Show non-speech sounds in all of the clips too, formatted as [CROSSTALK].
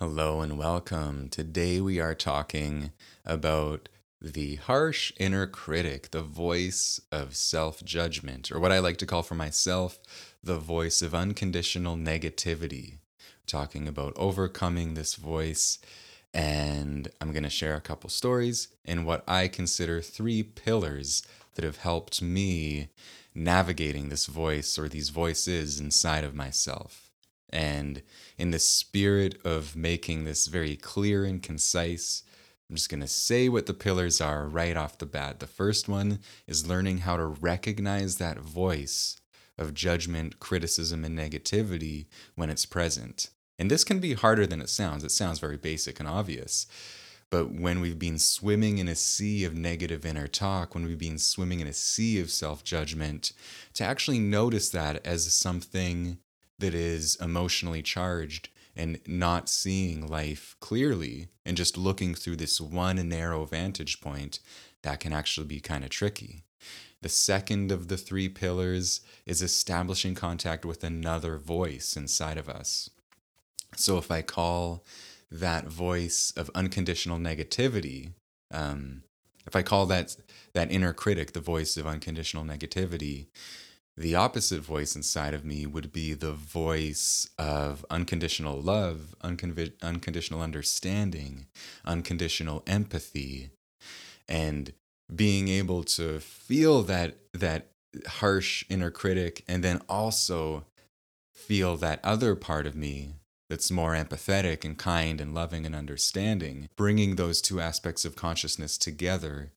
Hello and welcome. Today we are talking about the harsh inner critic, the voice of self judgment, or what I like to call for myself, the voice of unconditional negativity. Talking about overcoming this voice, and I'm going to share a couple stories and what I consider three pillars that have helped me navigating this voice or these voices inside of myself. And in the spirit of making this very clear and concise, I'm just going to say what the pillars are right off the bat. The first one is learning how to recognize that voice of judgment, criticism, and negativity when it's present. And this can be harder than it sounds. It sounds very basic and obvious. But when we've been swimming in a sea of negative inner talk, when we've been swimming in a sea of self judgment, to actually notice that as something that is emotionally charged and not seeing life clearly and just looking through this one narrow vantage point, that can actually be kind of tricky. The second of the three pillars is establishing contact with another voice inside of us. So if I call that voice of unconditional negativity, um, if I call that that inner critic the voice of unconditional negativity, the opposite voice inside of me would be the voice of unconditional love, unconvi- unconditional understanding, unconditional empathy, and being able to feel that that harsh inner critic and then also feel that other part of me that's more empathetic and kind and loving and understanding bringing those two aspects of consciousness together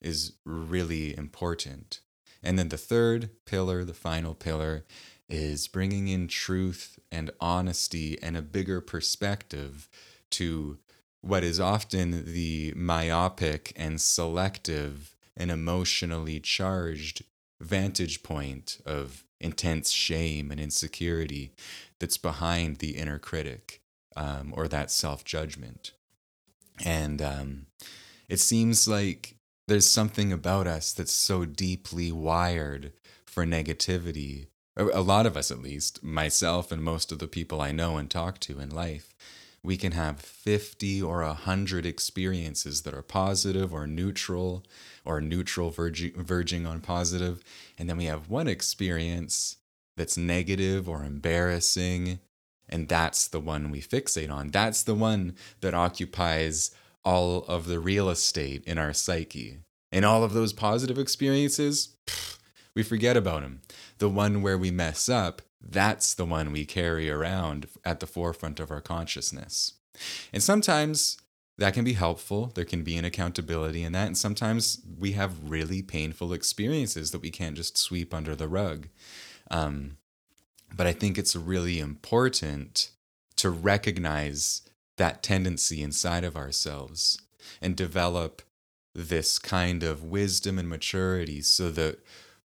is really important and then the third pillar, the final pillar, is bringing in truth and honesty and a bigger perspective to what is often the myopic and selective and emotionally charged vantage point of intense shame and insecurity that's behind the inner critic um, or that self judgment. And um, it seems like there's something about us that's so deeply wired for negativity. A lot of us, at least, myself and most of the people I know and talk to in life, we can have 50 or 100 experiences that are positive or neutral or neutral verging on positive. And then we have one experience that's negative or embarrassing. And that's the one we fixate on. That's the one that occupies all of the real estate in our psyche. And all of those positive experiences, pff, we forget about them. The one where we mess up, that's the one we carry around at the forefront of our consciousness. And sometimes that can be helpful. There can be an accountability in that. And sometimes we have really painful experiences that we can't just sweep under the rug. Um, but I think it's really important to recognize that tendency inside of ourselves and develop this kind of wisdom and maturity so that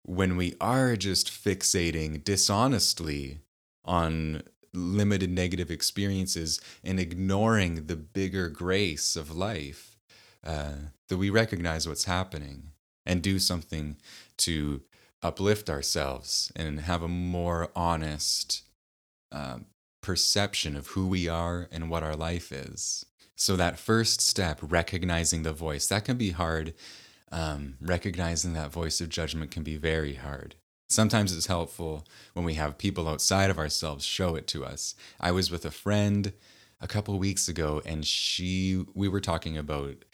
when we are just fixating dishonestly on limited negative experiences and ignoring the bigger grace of life, uh, that we recognize what's happening and do something to uplift ourselves and have a more honest um, perception of who we are and what our life is. So, that first step, recognizing the voice, that can be hard. Um, recognizing that voice of judgment can be very hard. Sometimes it's helpful when we have people outside of ourselves show it to us. I was with a friend a couple weeks ago, and she, we were talking about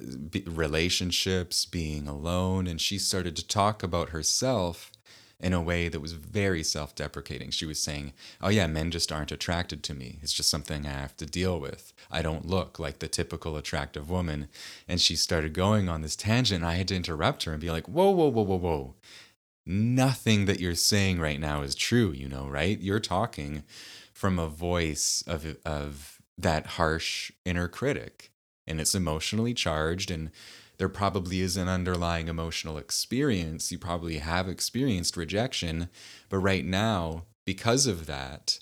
uh, relationships, being alone, and she started to talk about herself in a way that was very self deprecating. She was saying, Oh, yeah, men just aren't attracted to me. It's just something I have to deal with. I don't look like the typical attractive woman. And she started going on this tangent. And I had to interrupt her and be like, Whoa, whoa, whoa, whoa, whoa. Nothing that you're saying right now is true, you know, right? You're talking from a voice of, of that harsh inner critic, and it's emotionally charged and there probably is an underlying emotional experience. You probably have experienced rejection, but right now, because of that,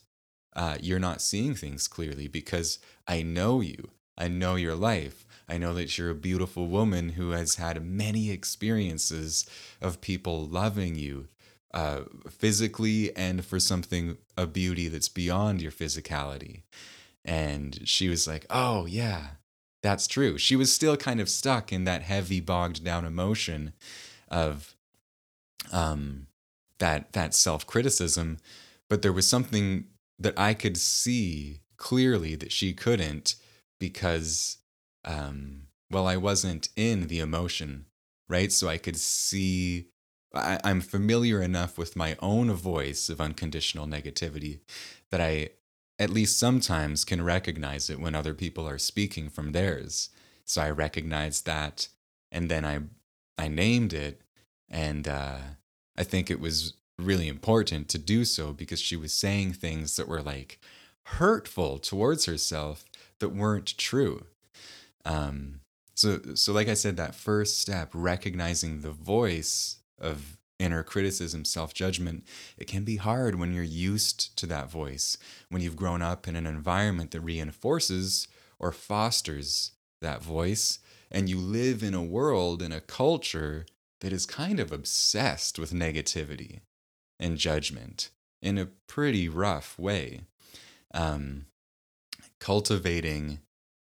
uh, you're not seeing things clearly because I know you. I know your life. I know that you're a beautiful woman who has had many experiences of people loving you uh, physically and for something, a beauty that's beyond your physicality. And she was like, oh, yeah, that's true. She was still kind of stuck in that heavy, bogged down emotion of um, that, that self criticism. But there was something that I could see clearly that she couldn't because, um, well, I wasn't in the emotion, right? So I could see I, am familiar enough with my own voice of unconditional negativity that I at least sometimes can recognize it when other people are speaking from theirs. So I recognized that, and then I I named it, and uh, I think it was really important to do so because she was saying things that were like hurtful towards herself that weren't true. Um, so so like I said, that first step, recognizing the voice of inner criticism, self judgment, it can be hard when you're used to that voice, when you've grown up in an environment that reinforces or fosters that voice, and you live in a world, in a culture that is kind of obsessed with negativity and judgment in a pretty rough way. Um, cultivating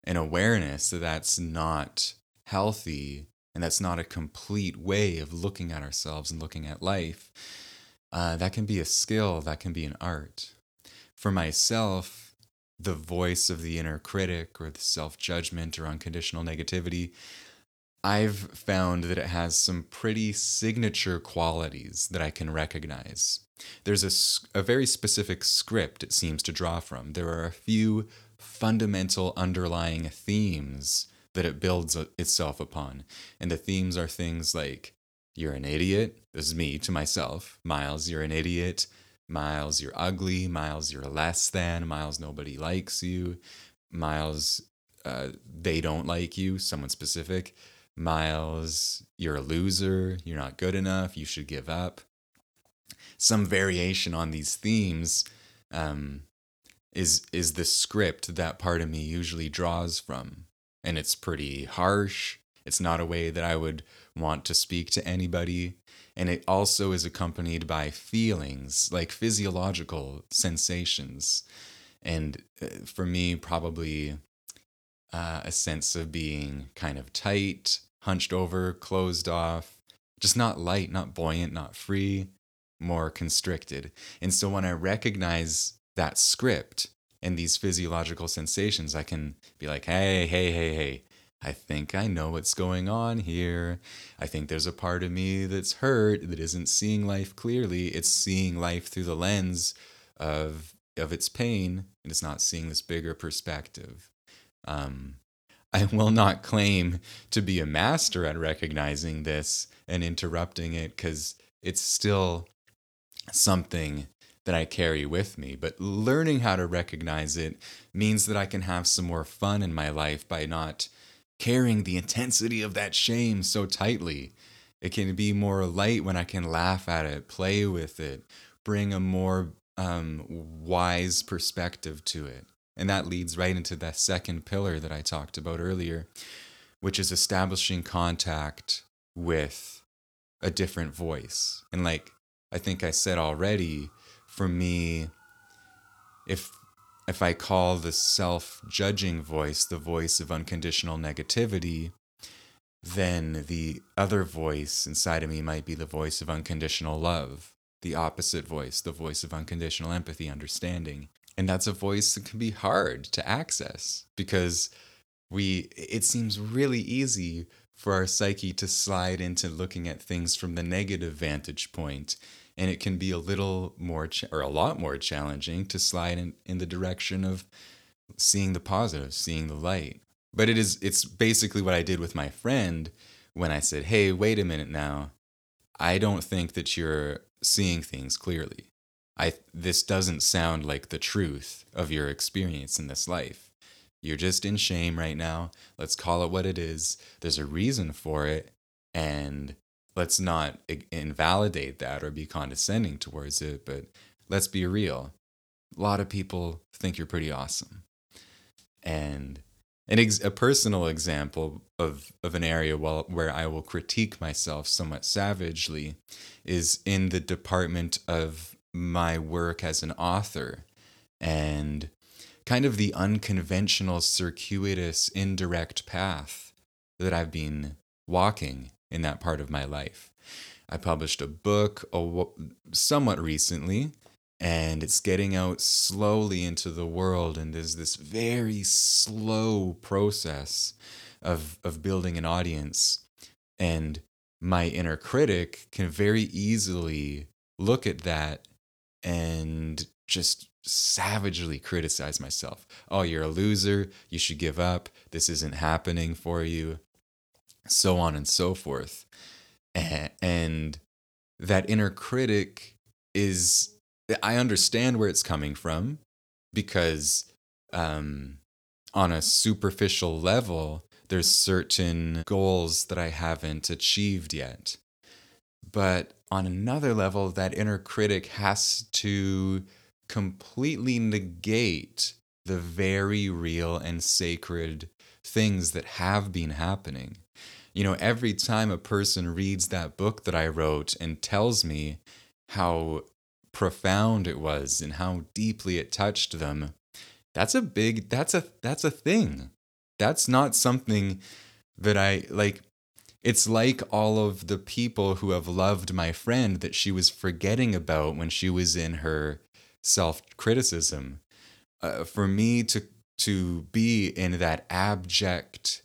an awareness that that's not healthy and that's not a complete way of looking at ourselves and looking at life, uh, that can be a skill, that can be an art. For myself, the voice of the inner critic or the self judgment or unconditional negativity, I've found that it has some pretty signature qualities that I can recognize. There's a, a very specific script it seems to draw from. There are a few fundamental underlying themes that it builds itself upon. And the themes are things like you're an idiot. This is me to myself. Miles, you're an idiot. Miles, you're ugly. Miles, you're less than. Miles, nobody likes you. Miles, uh, they don't like you, someone specific. Miles, you're a loser. You're not good enough. You should give up. Some variation on these themes um, is is the script that part of me usually draws from and it's pretty harsh. It's not a way that I would want to speak to anybody. And it also is accompanied by feelings, like physiological sensations. And uh, for me, probably uh, a sense of being kind of tight, hunched over, closed off, just not light, not buoyant, not free, more constricted. And so when I recognize that script, and these physiological sensations, I can be like, hey, hey, hey, hey, I think I know what's going on here. I think there's a part of me that's hurt that isn't seeing life clearly. It's seeing life through the lens of of its pain, and it's not seeing this bigger perspective. Um, I [LAUGHS] will not claim to be a master at recognizing this and interrupting it because it's still something that I carry with me. But learning how to recognize it means that I can have some more fun in my life by not carrying the intensity of that shame so tightly. It can be more light when I can laugh at it, play with it, bring a more um, wise perspective to it. And that leads right into that second pillar that I talked about earlier, which is establishing contact with a different voice. And like I think I said already, for me, if if I call the self-judging voice the voice of unconditional negativity, then the other voice inside of me might be the voice of unconditional love, the opposite voice, the voice of unconditional empathy, understanding. And that's a voice that can be hard to access because we it seems really easy for our psyche to slide into looking at things from the negative vantage point and it can be a little more ch- or a lot more challenging to slide in, in the direction of seeing the positive seeing the light. But it is it's basically what i did with my friend when i said hey wait a minute now. I don't think that you're seeing things clearly. I this doesn't sound like the truth of your experience in this life. You're just in shame right now. Let's call it what it is. There's a reason for it and let's not invalidate that or be condescending towards it, but let's be real. A lot of people think you're pretty awesome. And an ex- a personal example of, of an area well, where I will critique myself somewhat savagely is in the department of my work as an author. And kind of the unconventional, circuitous, indirect path that I've been walking in that part of my life. I published a book somewhat recently, and it's getting out slowly into the world. And there's this very slow process of, of building an audience. And my inner critic can very easily look at that and just savagely criticize myself. Oh, you're a loser. You should give up. This isn't happening for you. So on and so forth. And that inner critic is, I understand where it's coming from because um, on a superficial level, there's certain goals that I haven't achieved yet. But on another level, that inner critic has to completely negate the very real and sacred things that have been happening. You know, every time a person reads that book that I wrote and tells me how profound it was and how deeply it touched them, that's a big that's a that's a thing. That's not something that I like it's like all of the people who have loved my friend that she was forgetting about when she was in her self criticism. Uh, for me to to be in that abject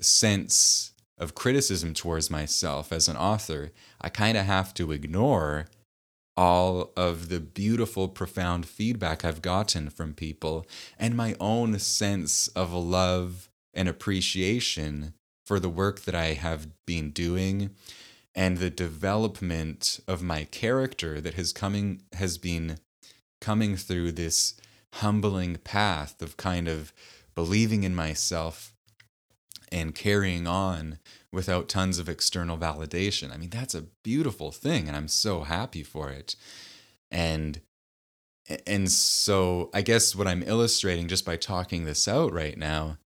sense of criticism towards myself as an author, I kind of have to ignore all of the beautiful, profound feedback I've gotten from people and my own sense of love and appreciation for the work that I have been doing and the development of my character that has coming has been coming through this humbling path of kind of believing in myself and carrying on without tons of external validation. I mean, that's a beautiful thing and I'm so happy for it. And and so I guess what I'm illustrating just by talking this out right now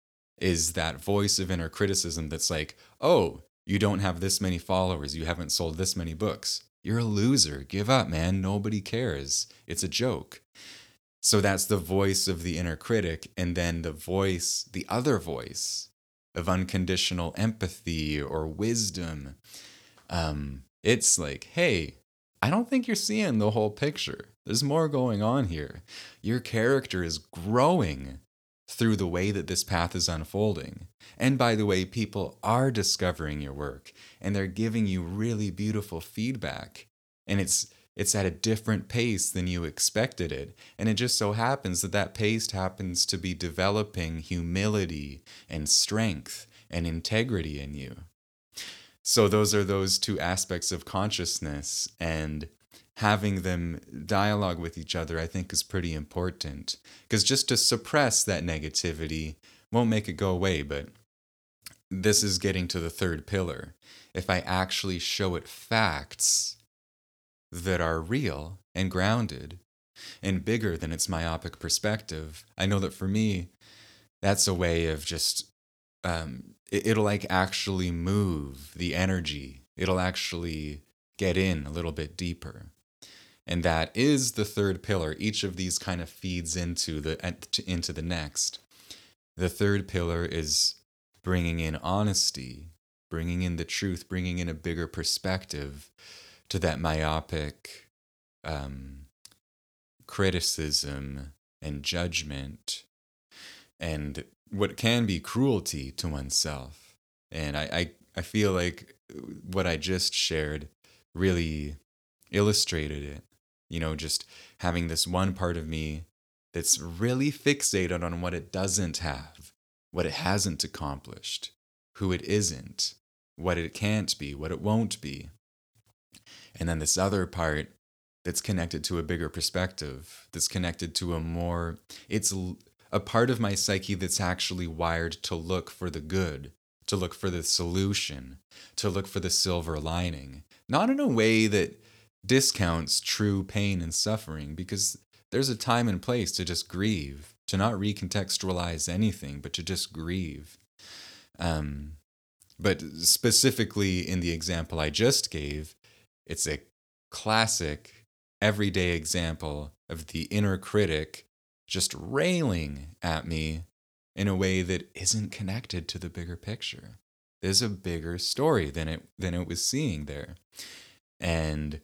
is that voice of inner criticism that's like, "Oh, you don't have this many followers, you haven't sold this many books. You're a loser. Give up, man. Nobody cares. It's a joke." So that's the voice of the inner critic and then the voice, the other voice of unconditional empathy or wisdom. Um, it's like, hey, I don't think you're seeing the whole picture. There's more going on here. Your character is growing through the way that this path is unfolding. And by the way, people are discovering your work and they're giving you really beautiful feedback. And it's it's at a different pace than you expected it. And it just so happens that that pace happens to be developing humility and strength and integrity in you. So, those are those two aspects of consciousness, and having them dialogue with each other, I think, is pretty important. Because just to suppress that negativity won't make it go away, but this is getting to the third pillar. If I actually show it facts, that are real and grounded and bigger than its myopic perspective. I know that for me, that's a way of just, um, it, it'll like actually move the energy. It'll actually get in a little bit deeper. And that is the third pillar. Each of these kind of feeds into the into the next. The third pillar is bringing in honesty, bringing in the truth, bringing in a bigger perspective, to that myopic um, criticism and judgment and what can be cruelty to oneself. And I, I, I feel like what I just shared really illustrated it. You know, just having this one part of me that's really fixated on what it doesn't have, what it hasn't accomplished, who it isn't, what it can't be, what it won't be. And then this other part that's connected to a bigger perspective, that's connected to a more, it's a part of my psyche that's actually wired to look for the good, to look for the solution, to look for the silver lining. Not in a way that discounts true pain and suffering, because there's a time and place to just grieve, to not recontextualize anything, but to just grieve. Um, but specifically in the example I just gave, it's a classic, everyday example of the inner critic just railing at me in a way that isn't connected to the bigger picture. There's a bigger story than it than it was seeing there. And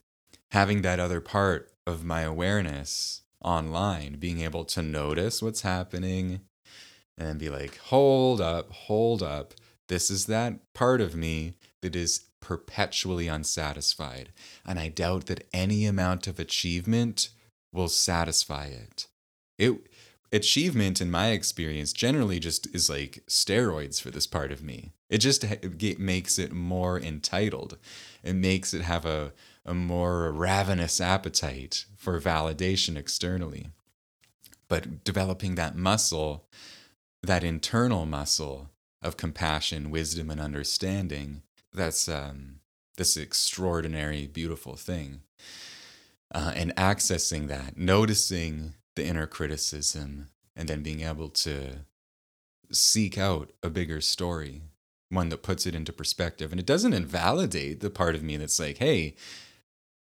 having that other part of my awareness online, being able to notice what's happening and be like, hold up, hold up. This is that part of me that is perpetually unsatisfied. And I doubt that any amount of achievement will satisfy it. It achievement in my experience generally just is like steroids for this part of me. It just it makes it more entitled. It makes it have a a more ravenous appetite for validation externally. But developing that muscle, that internal muscle of compassion, wisdom, and understanding, that's um, this extraordinary, beautiful thing. Uh, and accessing that, noticing the inner criticism, and then being able to seek out a bigger story, one that puts it into perspective. And it doesn't invalidate the part of me that's like, hey,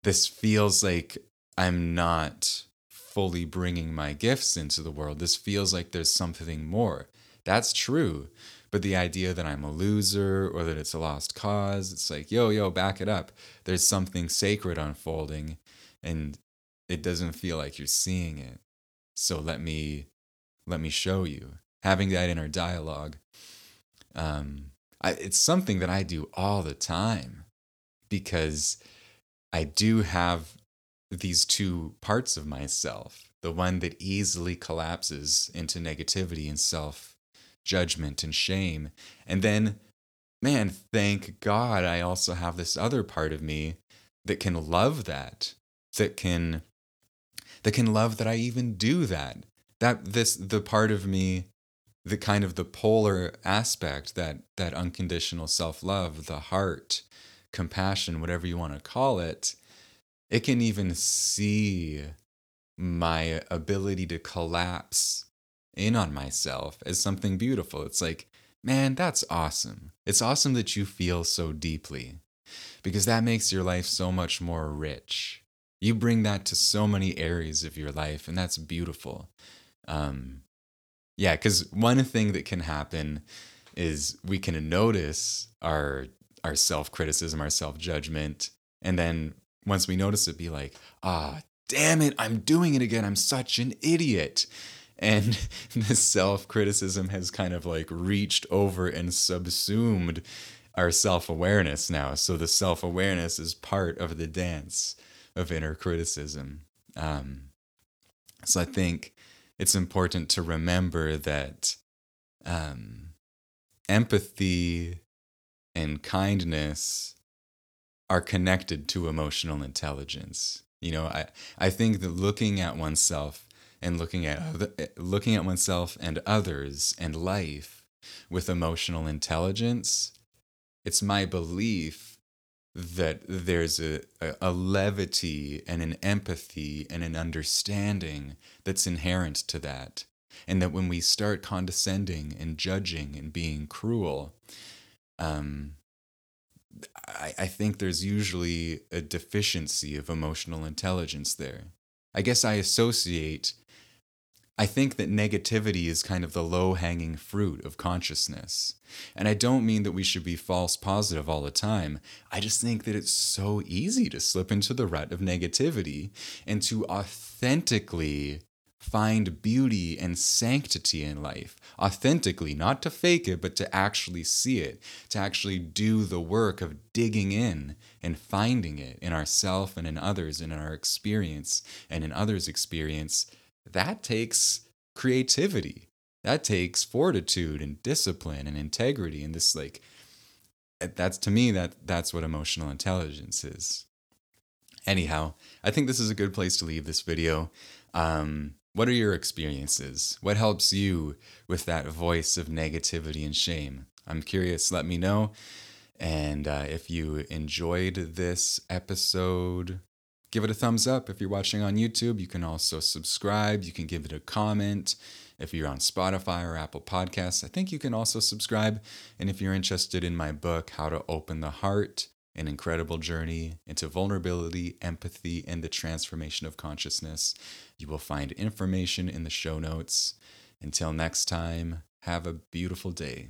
this feels like I'm not fully bringing my gifts into the world. This feels like there's something more. That's true. But the idea that I'm a loser or that it's a lost cause, it's like, yo, yo, back it up. There's something sacred unfolding and it doesn't feel like you're seeing it. So let me let me show you. Having that inner dialogue. Um, I, it's something that I do all the time because I do have these two parts of myself the one that easily collapses into negativity and self judgment and shame. And then, man, thank God I also have this other part of me that can love that, that can that can love that I even do that. That this the part of me the kind of the polar aspect that that unconditional self-love, the heart, compassion, whatever you want to call it, it can even see my ability to collapse in on myself as something beautiful. It's like, man, that's awesome. It's awesome that you feel so deeply because that makes your life so much more rich. You bring that to so many areas of your life, and that's beautiful. Um, yeah, because one thing that can happen is we can notice our our self criticism, our self judgment, and then once we notice it, be like, ah, damn it, I'm doing it again. I'm such an idiot. And [LAUGHS] the self criticism has kind of like reached over and subsumed our self awareness now. So the self awareness is part of the dance of inner criticism. Um, so I think it's important to remember that um, empathy and kindness are connected to emotional intelligence. You know, I, I think that looking at oneself and looking at other, looking at oneself and others and life with emotional intelligence, it's my belief that there's a, a, levity and an empathy and an understanding that's inherent to that. And that when we start condescending and judging and being cruel, um, I, I think there's usually a deficiency of emotional intelligence there. I guess I associate, I think that negativity is kind of the low hanging fruit of consciousness. And I don't mean that we should be false positive all the time. I just think that it's so easy to slip into the rut of negativity and to authentically find beauty and sanctity in life authentically, not to fake it, but to actually see it, to actually do the work of digging in and finding it in ourself and in others and in our experience and in others' experience, that takes creativity. That takes fortitude and discipline and integrity and this like that's to me that that's what emotional intelligence is. Anyhow, I think this is a good place to leave this video. Um, what are your experiences? What helps you with that voice of negativity and shame? I'm curious, let me know. And uh, if you enjoyed this episode, give it a thumbs up. If you're watching on YouTube, you can also subscribe. You can give it a comment. If you're on Spotify or Apple Podcasts, I think you can also subscribe. And if you're interested in my book, How to Open the Heart, an incredible journey into vulnerability, empathy, and the transformation of consciousness. You will find information in the show notes. Until next time, have a beautiful day.